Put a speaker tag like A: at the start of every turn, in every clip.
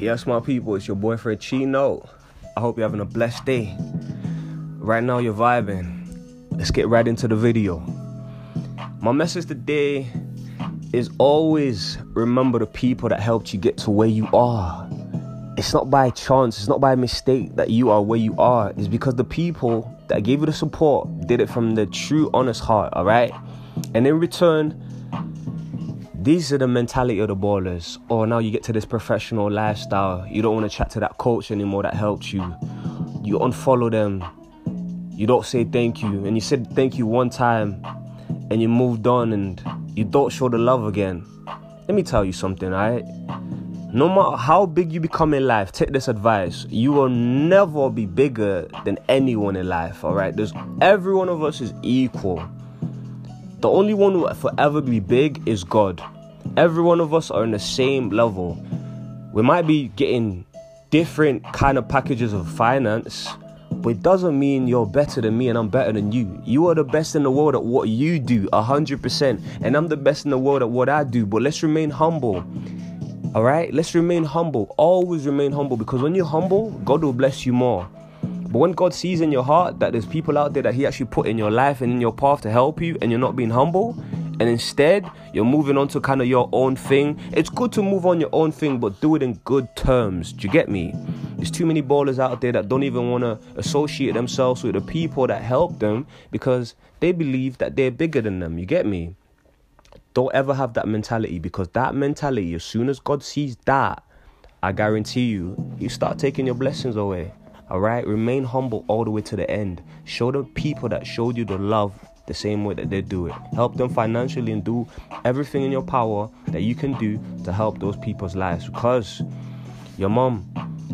A: Yes, my people, it's your boyfriend Chino. I hope you're having a blessed day. Right now, you're vibing. Let's get right into the video. My message today is always remember the people that helped you get to where you are. It's not by chance, it's not by mistake that you are where you are. It's because the people that gave you the support did it from the true, honest heart, all right? And in return, these are the mentality of the ballers. Or oh, now you get to this professional lifestyle. You don't want to chat to that coach anymore that helped you. You unfollow them. You don't say thank you. And you said thank you one time and you moved on and you don't show the love again. Let me tell you something, alright? No matter how big you become in life, take this advice. You will never be bigger than anyone in life, alright? There's every one of us is equal. The only one who will forever be big is God. Every one of us are on the same level. We might be getting different kind of packages of finance, but it doesn't mean you're better than me and I'm better than you. You are the best in the world at what you do, 100%, and I'm the best in the world at what I do. But let's remain humble. All right? Let's remain humble. Always remain humble because when you're humble, God will bless you more. But when God sees in your heart that there's people out there that He actually put in your life and in your path to help you, and you're not being humble, and instead you're moving on to kind of your own thing, it's good to move on your own thing, but do it in good terms. Do you get me? There's too many ballers out there that don't even want to associate themselves with the people that help them because they believe that they're bigger than them. You get me? Don't ever have that mentality because that mentality, as soon as God sees that, I guarantee you, you start taking your blessings away. All right, remain humble all the way to the end. Show the people that showed you the love the same way that they do it. Help them financially and do everything in your power that you can do to help those people's lives. Because your mom,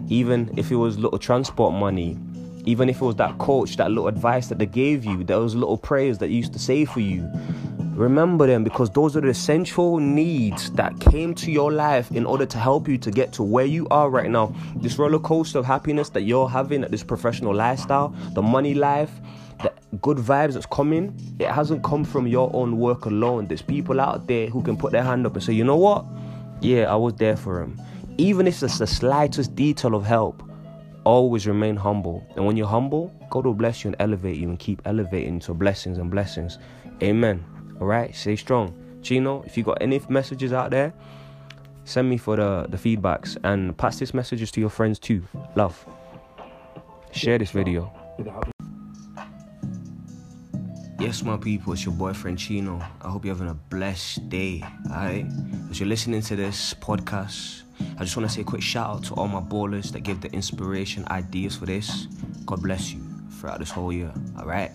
A: even if it was little transport money, even if it was that coach, that little advice that they gave you, those little prayers that used to say for you, Remember them because those are the essential needs that came to your life in order to help you to get to where you are right now. This roller coaster of happiness that you're having at this professional lifestyle, the money life, the good vibes that's coming, it hasn't come from your own work alone. There's people out there who can put their hand up and say, you know what? Yeah, I was there for him. Even if it's the slightest detail of help, always remain humble. And when you're humble, God will bless you and elevate you and keep elevating to blessings and blessings. Amen. All right, stay strong. Chino, if you got any messages out there, send me for the, the feedbacks and pass this messages to your friends too. Love. Share this video. Yes, my people, it's your boyfriend Chino. I hope you're having a blessed day. Alright? As you're listening to this podcast, I just want to say a quick shout out to all my ballers that give the inspiration ideas for this. God bless you throughout this whole year. Alright?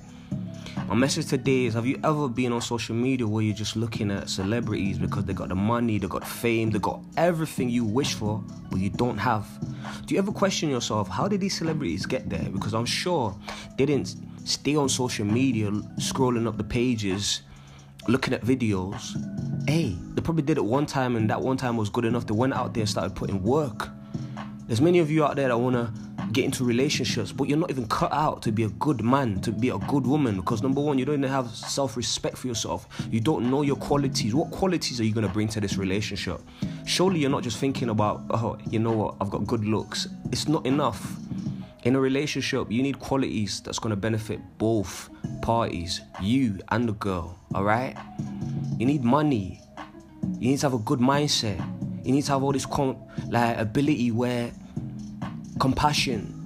A: My message today is have you ever been on social media where you're just looking at celebrities because they got the money, they got fame, they got everything you wish for, but you don't have? Do you ever question yourself, how did these celebrities get there? Because I'm sure they didn't stay on social media scrolling up the pages, looking at videos. Hey, they probably did it one time and that one time was good enough. They went out there and started putting work. There's many of you out there that wanna get into relationships, but you're not even cut out to be a good man, to be a good woman. Because number one, you don't even have self respect for yourself. You don't know your qualities. What qualities are you going to bring to this relationship? Surely you're not just thinking about, oh, you know what, I've got good looks. It's not enough. In a relationship, you need qualities that's going to benefit both parties, you and the girl, all right? You need money. You need to have a good mindset. You need to have all this com- like ability where compassion,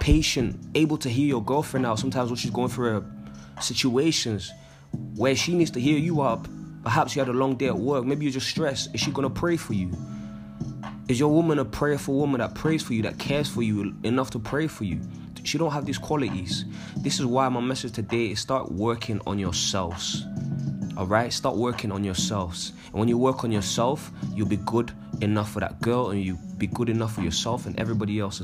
A: patient, able to hear your girlfriend out sometimes when she's going through situations where she needs to hear you up. Perhaps you had a long day at work, maybe you're just stressed. Is she gonna pray for you? Is your woman a prayerful woman that prays for you, that cares for you enough to pray for you? She don't have these qualities. This is why my message today is start working on yourselves. All right, start working on yourselves. And when you work on yourself, you'll be good enough for that girl and you'll be good enough for yourself and everybody else